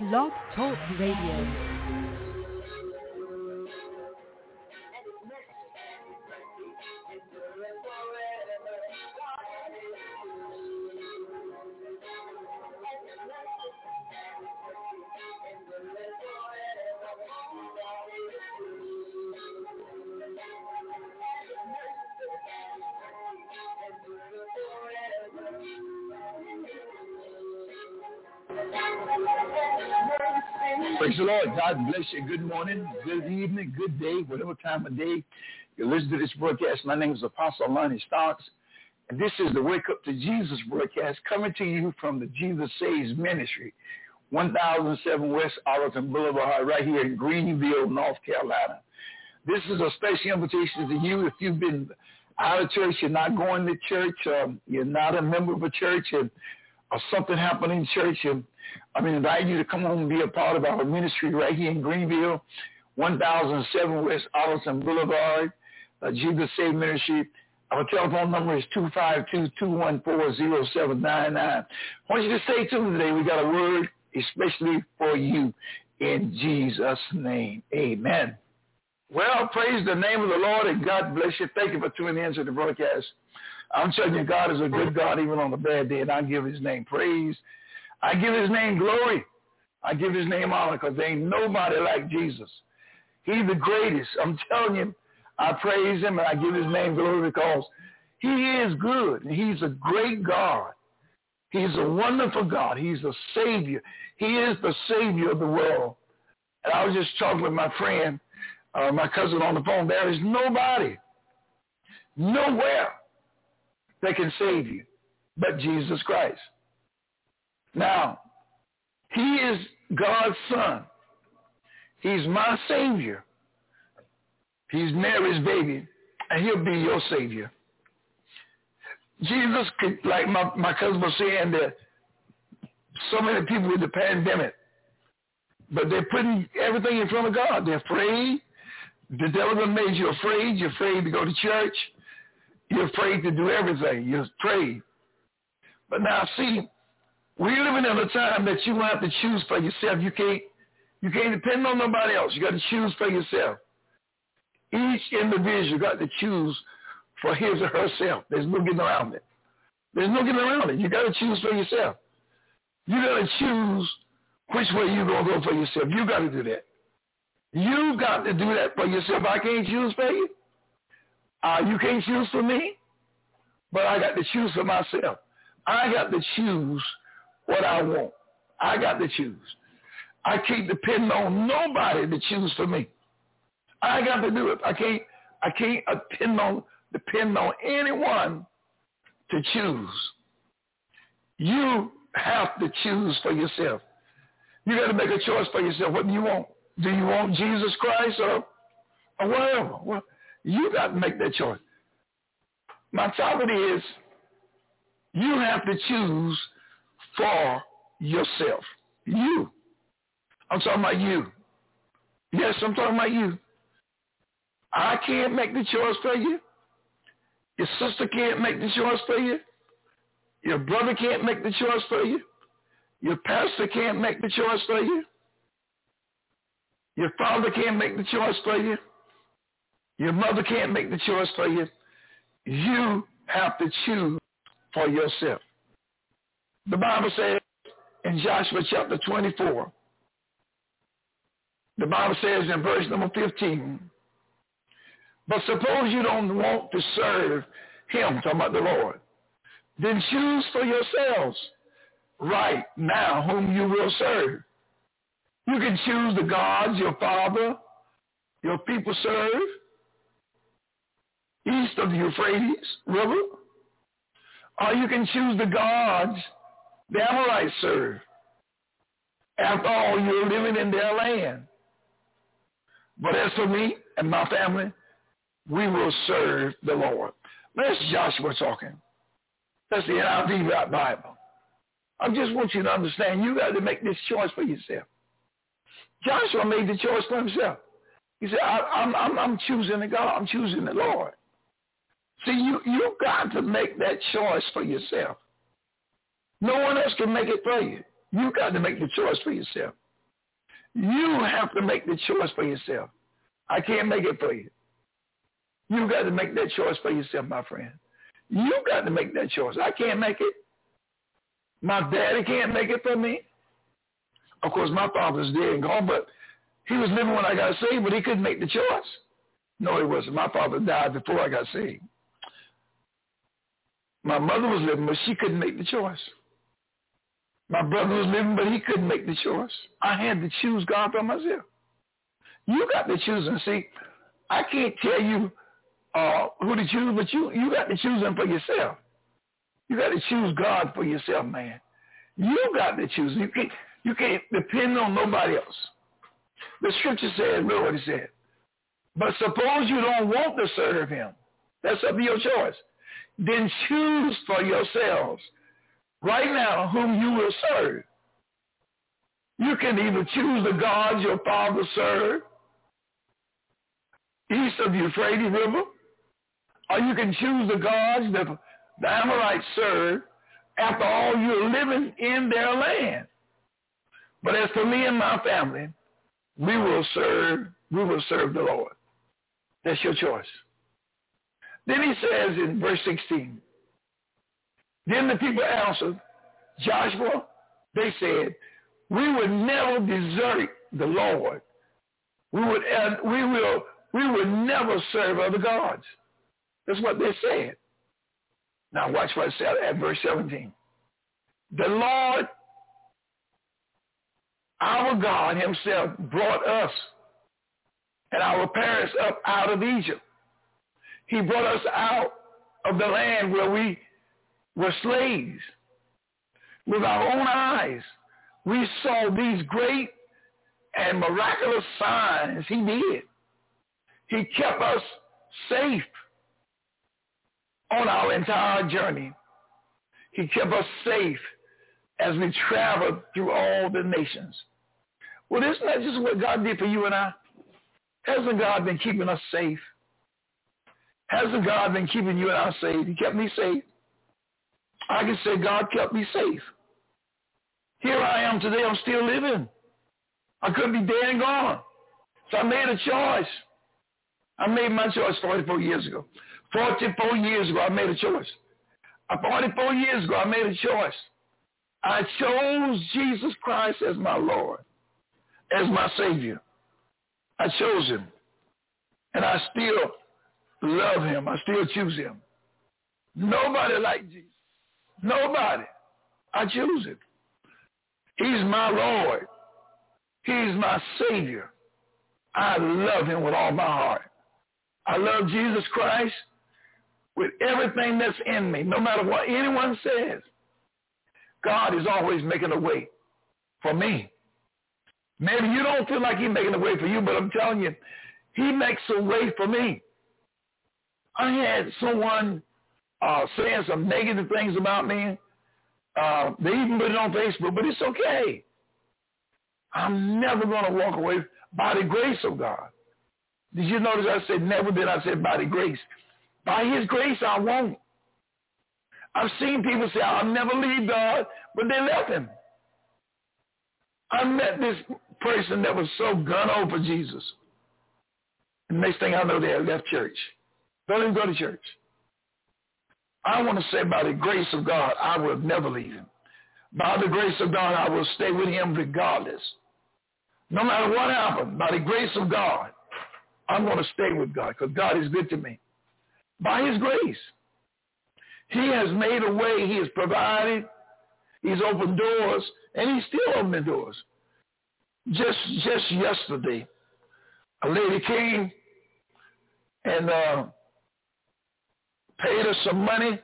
Blog Talk Radio. God bless you. Good morning, good evening, good day, whatever time of day you listen to this broadcast. My name is Apostle Lonnie Stocks, and this is the Wake Up to Jesus broadcast coming to you from the Jesus Saves Ministry, 1007 West Arlington Boulevard, right here in Greenville, North Carolina. This is a special invitation to you if you've been out of church, you're not going to church, um, you're not a member of a church, and or something happened in church, and I mean, invite you to come home and be a part of our ministry right here in Greenville, 1007 West Arlington Boulevard, uh, Jesus Save Ministry. Our telephone number is 252-214-0799. I want you to stay tuned today. We got a word especially for you in Jesus' name. Amen. Well, praise the name of the Lord and God bless you. Thank you for tuning in to the broadcast. I'm telling you, God is a good God even on a bad day, and I give his name praise I give his name glory. I give his name honor because there ain't nobody like Jesus. He's the greatest. I'm telling you, I praise him and I give his name glory because he is good. And He's a great God. He's a wonderful God. He's a Savior. He is the Savior of the world. And I was just talking with my friend, uh, my cousin on the phone. There is nobody, nowhere that can save you but Jesus Christ. Now, he is God's son. He's my savior. He's Mary's baby, and he'll be your savior. Jesus, could, like my, my cousin was saying, that so many people with the pandemic, but they're putting everything in front of God. They're afraid. The devil made you afraid. You're afraid to go to church. You're afraid to do everything. You're afraid. But now, see, we're living in a time that you have to choose for yourself. You can't you can't depend on nobody else. You got to choose for yourself. Each individual got to choose for his or herself. There's no getting around it. There's no getting around it. You got to choose for yourself. You got to choose which way you're going to go for yourself. You got to do that. You got to do that for yourself. I can't choose for you. Uh, you can't choose for me. But I got to choose for myself. I got to choose what I want. I got to choose. I can't depend on nobody to choose for me. I got to do it. I can't I can't depend on depend on anyone to choose. You have to choose for yourself. You got to make a choice for yourself. What do you want? Do you want Jesus Christ or, or whatever? Well, you got to make that choice. My topic is you have to choose for yourself. You. I'm talking about you. Yes, I'm talking about you. I can't make the choice for you. Your sister can't make the choice for you. Your brother can't make the choice for you. Your pastor can't make the choice for you. Your father can't make the choice for you. Your mother can't make the choice for you. You have to choose for yourself. The Bible says in Joshua chapter 24, the Bible says in verse number 15, but suppose you don't want to serve him, talking about the Lord, then choose for yourselves right now whom you will serve. You can choose the gods your father, your people serve, east of the Euphrates River, or you can choose the gods the Amorites serve. After all, you're living in their land. But as for me and my family, we will serve the Lord. That's Joshua talking. That's the NIV Bible. I just want you to understand you got to make this choice for yourself. Joshua made the choice for himself. He said, I, am I'm, I'm choosing the God. I'm choosing the Lord. See, you, you got to make that choice for yourself. No one else can make it for you. You've got to make the choice for yourself. You have to make the choice for yourself. I can't make it for you. You've got to make that choice for yourself, my friend. You've got to make that choice. I can't make it. My daddy can't make it for me. Of course, my father's dead and gone, but he was living when I got saved, but he couldn't make the choice. No, he wasn't. My father died before I got saved. My mother was living, but she couldn't make the choice. My brother was living, but he couldn't make the choice. I had to choose God for myself. You got to choose and see. I can't tell you uh, who to choose, but you you got to choose them for yourself. You got to choose God for yourself, man. You got to choose. You can't you can't depend on nobody else. The scripture says, look what it said. But suppose you don't want to serve him. That's up to your choice. Then choose for yourselves right now whom you will serve. You can either choose the gods your father served east of the Euphrates River, or you can choose the gods that the Amorites served. After all, you're living in their land. But as for me and my family, we will serve, we will serve the Lord. That's your choice. Then he says in verse 16, then the people answered, Joshua, they said, we would never desert the Lord. We would, we will, we would never serve other gods. That's what they said. Now watch what it said at verse 17. The Lord, our God himself brought us and our parents up out of Egypt. He brought us out of the land where we were slaves. With our own eyes, we saw these great and miraculous signs he did. He kept us safe on our entire journey. He kept us safe as we traveled through all the nations. Well, isn't that just what God did for you and I? Hasn't God been keeping us safe? Hasn't God been keeping you and I safe? He kept me safe. I can say God kept me safe. Here I am today. I'm still living. I couldn't be dead and gone. So I made a choice. I made my choice 44 years ago. 44 years ago, I made a choice. Uh, 44 years ago, I made a choice. I chose Jesus Christ as my Lord, as my Savior. I chose him. And I still love him. I still choose him. Nobody like Jesus. Nobody. I choose him. He's my Lord. He's my Savior. I love him with all my heart. I love Jesus Christ with everything that's in me, no matter what anyone says. God is always making a way for me. Maybe you don't feel like he's making a way for you, but I'm telling you, he makes a way for me. I had someone uh, saying some negative things about me. Uh, they even put it on Facebook, but it's okay. I'm never going to walk away by the grace of God. Did you notice I said never did I say by the grace? By his grace I won't. I've seen people say I'll never leave God, but they left him. I met this person that was so gun over Jesus. And next thing I know, they had left church. Don't even go to church. I want to say by the grace of God, I will never leave him. By the grace of God, I will stay with him regardless. No matter what happens, by the grace of God, I'm going to stay with God because God is good to me. By his grace. He has made a way. He has provided. He's opened doors, and he's still opening doors. Just just yesterday, a lady came and uh, paid us some money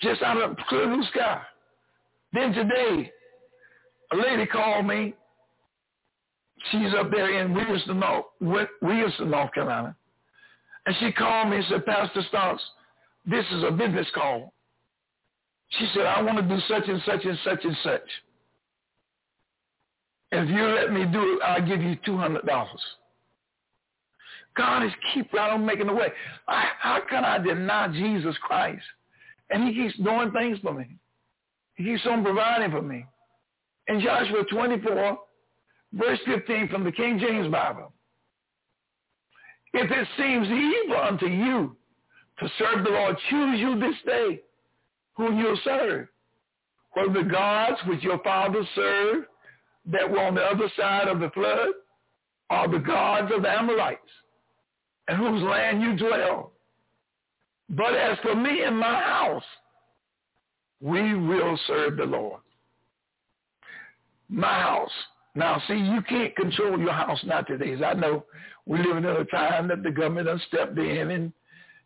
just out of clear blue sky. Then today, a lady called me. She's up there in Williamston, North, Williamston, North Carolina. And she called me and said, Pastor Stocks, this is a business call. She said, I want to do such and such and such and such. If you let me do it, I'll give you $200. God is keep right on making the way. I, how can I deny Jesus Christ? And he keeps doing things for me. He keeps on providing for me. In Joshua 24, verse 15 from the King James Bible. If it seems evil unto you to serve the Lord, choose you this day whom you'll serve. Whether the gods which your fathers served that were on the other side of the flood, are the gods of the Amorites, and whose land you dwell. But as for me and my house, we will serve the Lord. My house. Now, see, you can't control your house not today. I know we're living in a time that the government has stepped in and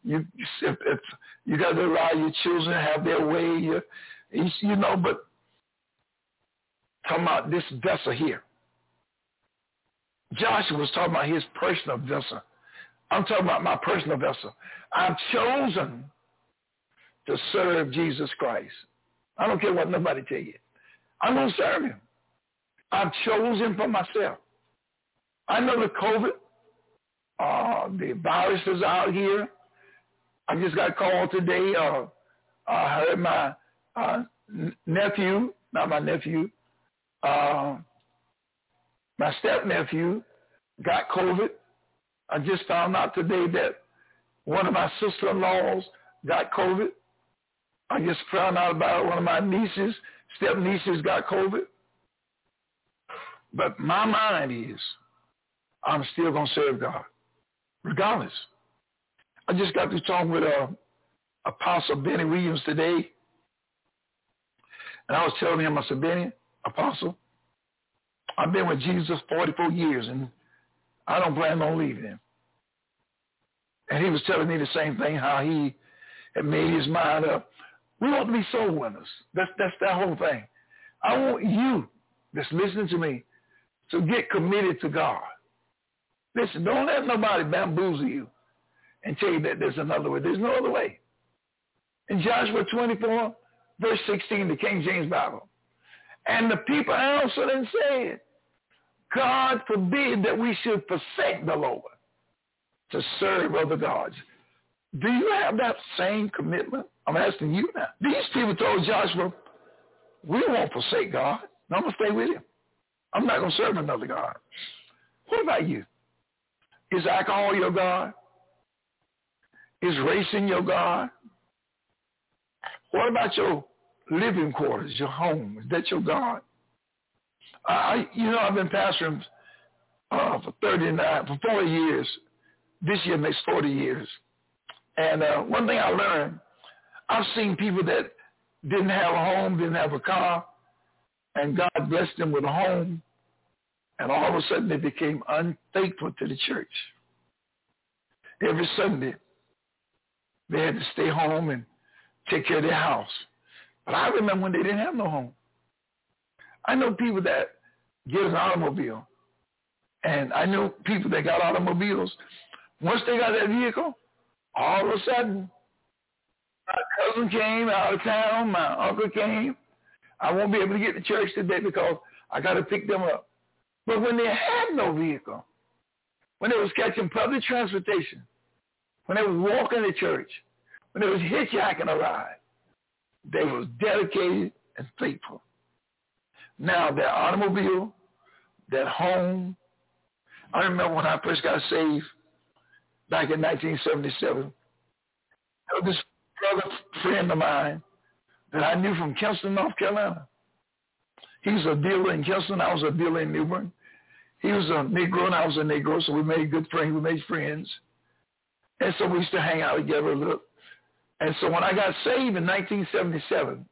you if, if you got to allow your children to have their way, you, you know, but talking about this vessel here. Joshua was talking about his personal vessel. I'm talking about my personal vessel. I've chosen to serve Jesus Christ. I don't care what nobody tell you. I'm going to serve him. I've chosen for myself. I know the COVID, uh, the virus is out here. I just got called today. Uh, I heard my uh, nephew, not my nephew, uh, my step-nephew got COVID. I just found out today that one of my sister-in-laws got COVID. I just found out about one of my nieces, step-nieces got COVID. But my mind is, I'm still going to serve God, regardless. I just got to talk with uh, Apostle Benny Williams today. And I was telling him, I said, Benny, Apostle, I've been with Jesus 44 years, and I don't plan on leaving him. And he was telling me the same thing, how he had made his mind up. We want to be soul winners. That's, that's that whole thing. I want you that's listening to me to get committed to God. Listen, don't let nobody bamboozle you and tell you that there's another way. There's no other way. In Joshua 24, verse 16, the King James Bible. And the people answered and said, God forbid that we should forsake the Lord to serve other gods. Do you have that same commitment? I'm asking you now. These people told Joshua, we won't forsake God. I'm going to stay with him. I'm not going to serve another God. What about you? Is alcohol your God? Is racing your God? What about your living quarters, your home? Is that your God? I, you know, I've been pastoring uh, for 39, for 40 years. This year makes 40 years. And uh, one thing I learned, I've seen people that didn't have a home, didn't have a car, and God blessed them with a home, and all of a sudden they became unfaithful to the church. Every Sunday, they had to stay home and take care of their house. But I remember when they didn't have no home. I know people that get an automobile, and I know people that got automobiles. Once they got that vehicle, all of a sudden, my cousin came out of town, my uncle came. I won't be able to get to church today because I got to pick them up. But when they had no vehicle, when they was catching public transportation, when they was walking to church, when they was hitchhiking a ride, they was dedicated and faithful. Now that automobile, that home, I remember when I first got saved back in 1977, there was this brother friend of mine that I knew from Kinston, North Carolina. He was a dealer in Kinston. I was a dealer in New Bern. He was a Negro and I was a Negro, so we made good friends. We made friends. And so we used to hang out together a little. And so when I got saved in 1977,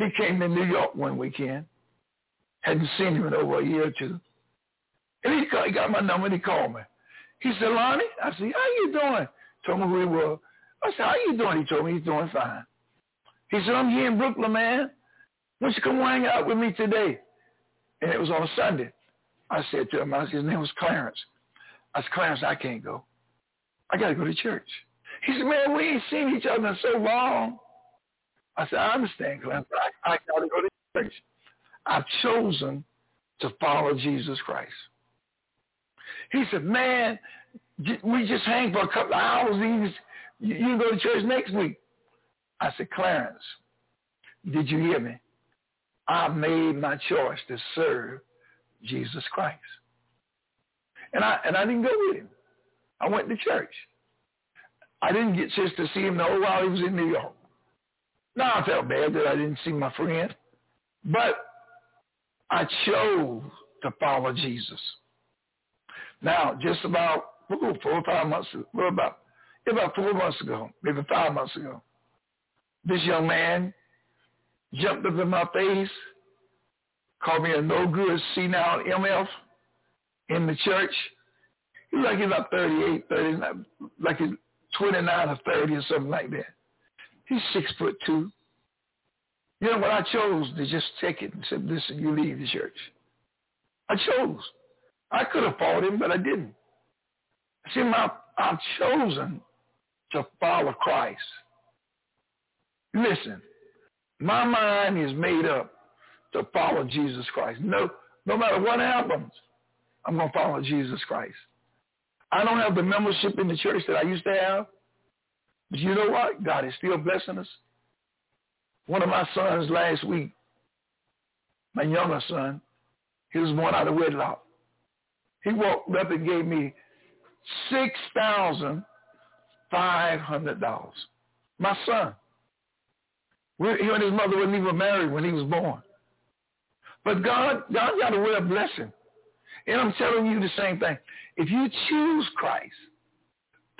he came to New York one weekend. Hadn't seen him in over a year or two. And he, called, he got my number and he called me. He said, Lonnie, I said, how you doing? Told me who he was. I said, how you doing? He told me he's doing fine. He said, I'm here in Brooklyn, man. Why don't you come hang out with me today? And it was on a Sunday. I said to him, I said, his name was Clarence. I said, Clarence, I can't go. I got to go to church. He said, man, we ain't seen each other in so long. I said, I understand, Clarence, but I got to go to church. I've chosen to follow Jesus Christ. He said, man, we just hang for a couple of hours. You, you go to church next week. I said, Clarence, did you hear me? I made my choice to serve Jesus Christ. And I and I didn't go with him. I went to church. I didn't get just to see him the whole while he was in New York. I felt bad that I didn't see my friend. But I chose to follow Jesus. Now, just about four or five months, well, about about four months ago, maybe five months ago, this young man jumped up in my face, called me a no good senile MF in the church. He's like he's about 38, 39, like he's 29 or 30 or something like that. He's six foot two. You know what? I chose to just take it and said, listen, you leave the church. I chose. I could have fought him, but I didn't. See, my, I've chosen to follow Christ. Listen, my mind is made up to follow Jesus Christ. No, no matter what happens, I'm going to follow Jesus Christ. I don't have the membership in the church that I used to have. But you know what? God is still blessing us. One of my sons last week, my younger son, he was born out of wedlock. He walked up and gave me six thousand five hundred dollars. My son. He and his mother wasn't even married when he was born. But God, God got a way of blessing. And I'm telling you the same thing. If you choose Christ,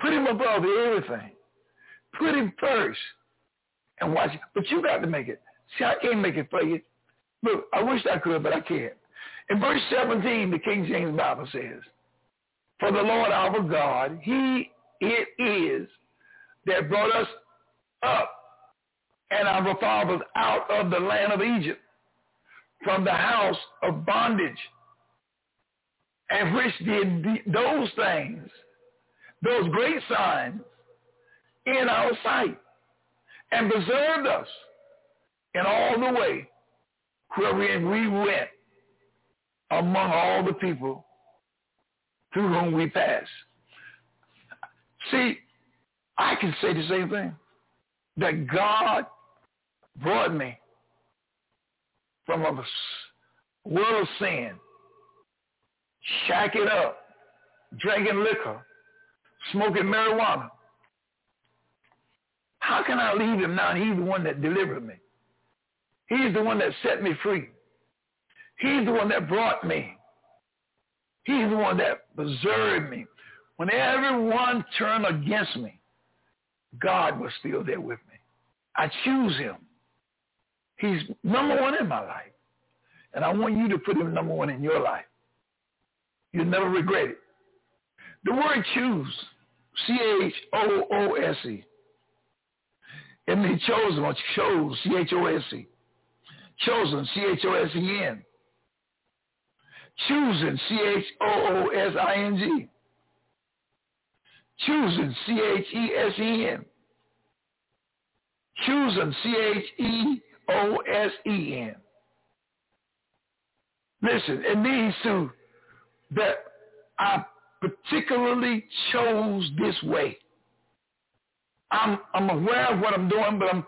put him above everything. Put him first and watch it. But you got to make it. See, I can't make it for you. Look, I wish I could, but I can't. In verse 17, the King James Bible says, For the Lord our God, he it is that brought us up and our fathers out of the land of Egypt from the house of bondage and which did those things, those great signs in our sight and preserved us in all the way wherein we went among all the people through whom we passed. See, I can say the same thing. That God brought me from a world of sin, shacking up, drinking liquor, smoking marijuana, how can I leave him now? He's the one that delivered me. He's the one that set me free. He's the one that brought me. He's the one that preserved me. When everyone turned against me, God was still there with me. I choose him. He's number one in my life. And I want you to put him number one in your life. You'll never regret it. The word choose, C-H-O-O-S-E, and he chosen or chose, C-H-O-S-E. Chosen, C-H-O-S-E-N. Choosing, C-H-O-O-S-I-N-G. Choosing, C-H-E-S-E-N. Choosing, C-H-E-O-S-E-N. Listen, it means to that I particularly chose this way. I'm I'm aware of what I'm doing, but I'm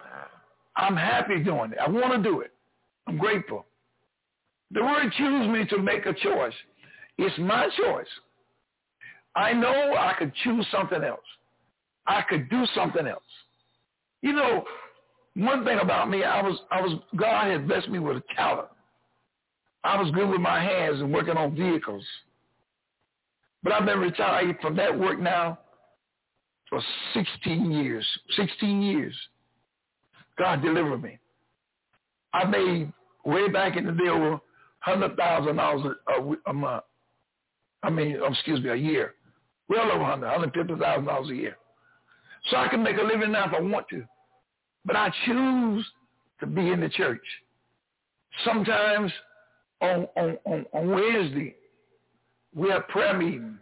I'm happy doing it. I want to do it. I'm grateful. The word choose me to make a choice. It's my choice. I know I could choose something else. I could do something else. You know, one thing about me, I was I was God had blessed me with a talent. I was good with my hands and working on vehicles. But I've been retired from that work now for 16 years. 16 years. God delivered me. I made way back in the day over hundred thousand dollars a month. I mean, oh, excuse me, a year. Well over hundred, hundred fifty thousand dollars a year. So I can make a living now if I want to. But I choose to be in the church. Sometimes on on on, on Wednesday we have prayer meeting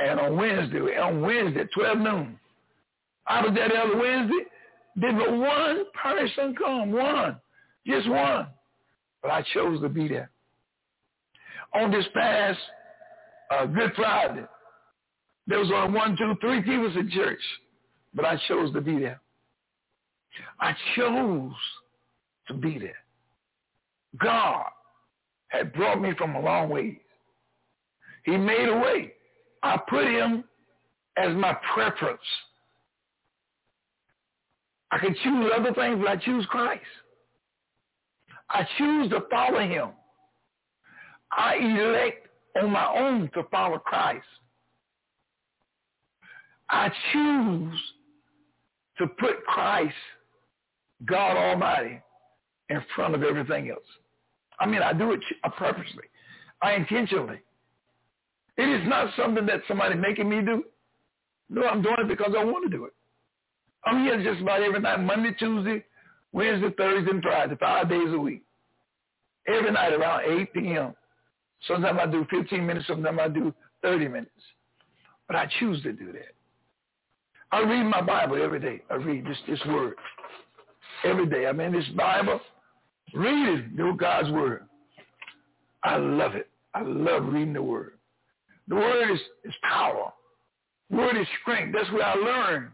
and on Wednesday, on Wednesday, 12 noon, I was there the other Wednesday, did but one person come, one, just one. But I chose to be there. On this past uh, Good Friday, there was only one, two, three people in church, but I chose to be there. I chose to be there. God had brought me from a long ways. He made a way. I put him as my preference. I can choose other things, but I choose Christ. I choose to follow him. I elect on my own to follow Christ. I choose to put Christ, God Almighty, in front of everything else. I mean, I do it uh, purposely. I intentionally. It is not something that somebody making me do. No, I'm doing it because I want to do it. I'm here just about every night, Monday, Tuesday, Wednesday, Thursday, and Friday, five days a week. Every night around 8 p.m. Sometimes I do 15 minutes, sometimes I do 30 minutes. But I choose to do that. I read my Bible every day. I read this, this word every day. I'm in this Bible, reading God's word. I love it. I love reading the word. The word is, is power. Word is strength. That's what I learned.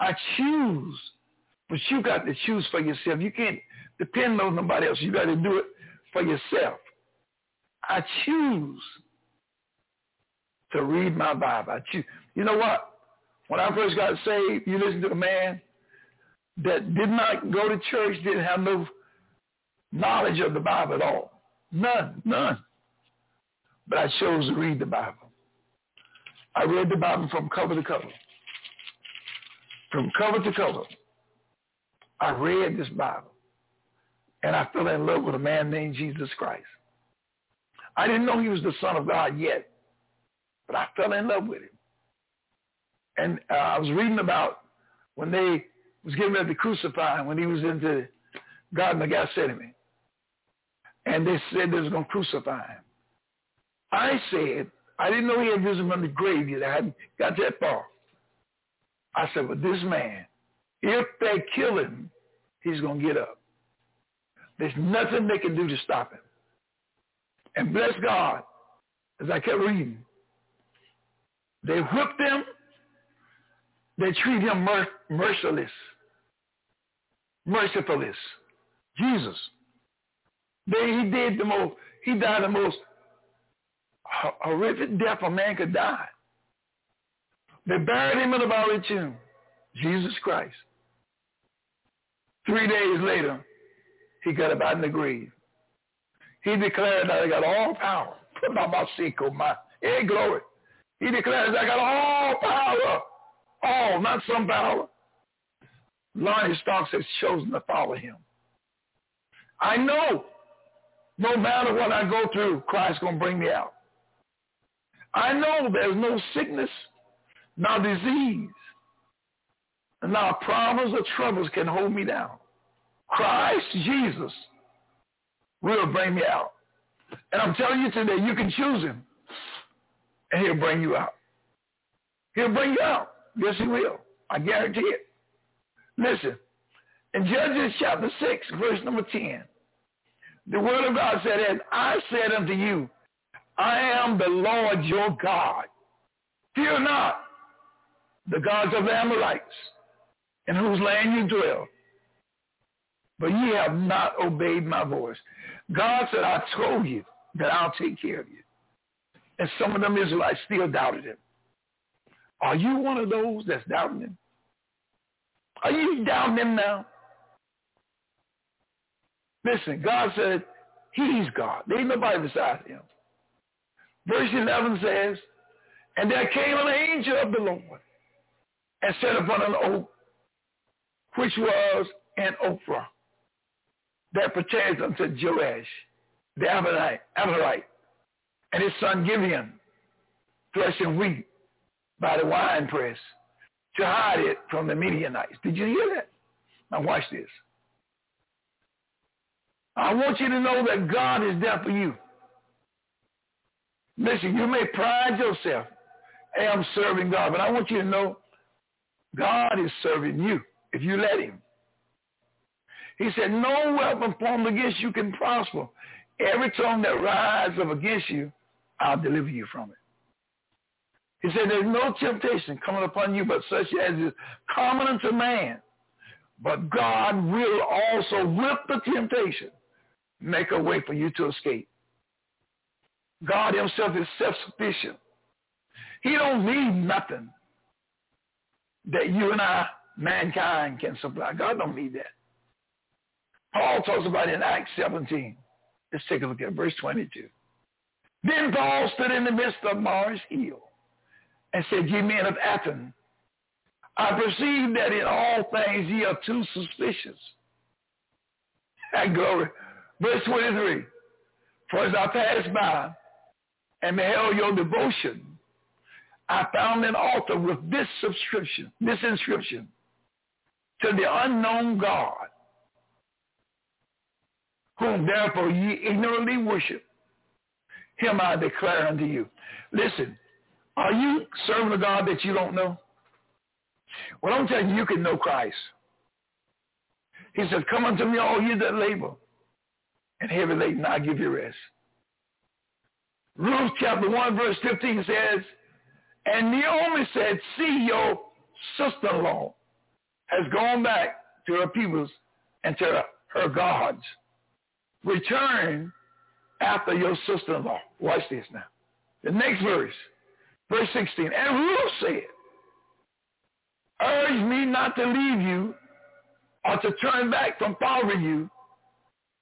I choose. But you got to choose for yourself. You can't depend on nobody else. You got to do it for yourself. I choose to read my Bible. I choose. You know what? When I first got saved, you listen to a man that did not go to church, didn't have no knowledge of the Bible at all. None, none. But I chose to read the Bible. I read the Bible from cover to cover. From cover to cover. I read this Bible. And I fell in love with a man named Jesus Christ. I didn't know he was the Son of God yet, but I fell in love with him. And uh, I was reading about when they was getting ready to crucify him, when he was into the Garden of Gethsemane. And they said they was going to crucify him. I said, I didn't know he had risen from the grave yet. I hadn't got that far. I said, but this man, if they kill him, he's going to get up. There's nothing they can do to stop him. And bless God, as I kept reading, they whipped him they treat him mer- merciless, mercifulness. Jesus. They, he did the most, he died the most horrific death a man could die. They buried him in a valley tomb, Jesus Christ. Three days later, he got up out in the grave. He declared that I got all power. Put my my hey glory. He declares I got all power all, not some power. Lonnie Stocks has chosen to follow him. I know no matter what I go through, Christ's going to bring me out. I know there's no sickness, no disease, and no problems or troubles can hold me down. Christ Jesus will bring me out. And I'm telling you today, you can choose him, and he'll bring you out. He'll bring you out. Yes, he will. I guarantee it. Listen, in Judges chapter 6, verse number 10, the word of God said, and I said unto you, I am the Lord your God. Fear not the gods of the Amorites, in whose land you dwell. But ye have not obeyed my voice. God said, I told you that I'll take care of you. And some of them Israelites still doubted him. Are you one of those that's doubting him? Are you doubting him now? Listen, God said he's God. There ain't nobody besides him. Verse 11 says, And there came an angel of the Lord and sat upon an oak, which was an Ophrah, that pertains unto Joash, the Amorite, and his son Gideon, threshing wheat by the winepress to hide it from the Midianites. Did you hear that? Now watch this. I want you to know that God is there for you. Listen, you may pride yourself, hey, I'm serving God, but I want you to know God is serving you if you let him. He said, no weapon formed against you can prosper. Every tongue that rises up against you, I'll deliver you from it. He said, there's no temptation coming upon you but such as is common unto man. But God will also with the temptation make a way for you to escape. God himself is self-sufficient. He don't need nothing that you and I, mankind, can supply. God don't need that. Paul talks about in Acts 17. Let's take a look at verse 22. Then Paul stood in the midst of Mars Hill and said, Ye men of Athens, I perceive that in all things ye are too suspicious. And glory. Verse 23. For as I passed by and beheld your devotion, I found an altar with this subscription, this inscription, to the unknown God, whom therefore ye ignorantly worship. Him I declare unto you. Listen, are you serving a God that you don't know? Well, I'm telling you, you can know Christ. He said, come unto me all ye that labor and heavy laden, I'll give you rest. Ruth chapter 1 verse 15 says, and Naomi said, see your sister-in-law has gone back to her peoples and to her gods. Return after your sister-in-law. Watch this now. The next verse, verse 16. And Ruth said, urge me not to leave you or to turn back from following you.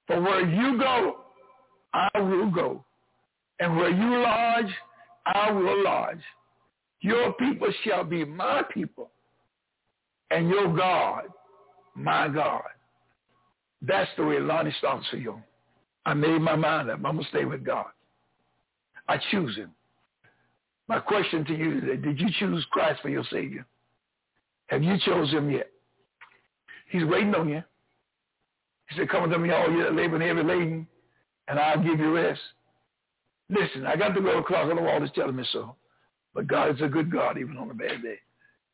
For where you go, I will go. And where you lodge, I will lodge. Your people shall be my people, and your God, my God. That's the way Lonnie starts for you. I made my mind up. I'm going to stay with God. I choose him. My question to you is, did you choose Christ for your Savior? Have you chosen him yet? He's waiting on you. He said, come unto me all you that labor and heavy laden, and I'll give you rest. Listen, I got the go across on the wall that's telling me so. But God is a good God even on a bad day.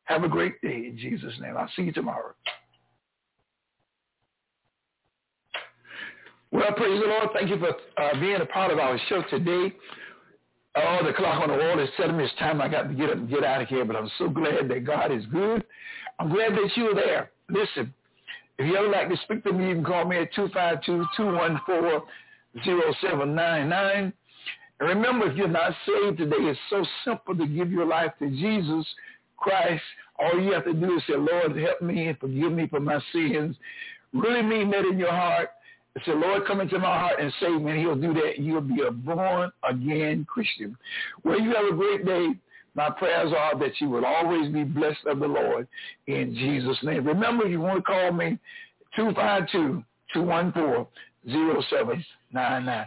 Have a great day in Jesus' name. I'll see you tomorrow. Well, praise the Lord. Thank you for uh, being a part of our show today. Oh, the clock on the wall is telling me it's time I got to get up and get out of here, but I'm so glad that God is good. I'm glad that you were there. Listen, if you ever like to speak to me, you can call me at 252-214-0799. And remember, if you're not saved today, it's so simple to give your life to Jesus Christ. All you have to do is say, Lord, help me and forgive me for my sins. Really mean that in your heart. Say, Lord, come into my heart and save me. And he'll do that. You'll be a born-again Christian. Well, you have a great day. My prayers are that you will always be blessed of the Lord in Jesus' name. Remember, you want to call me, 252-214-0799.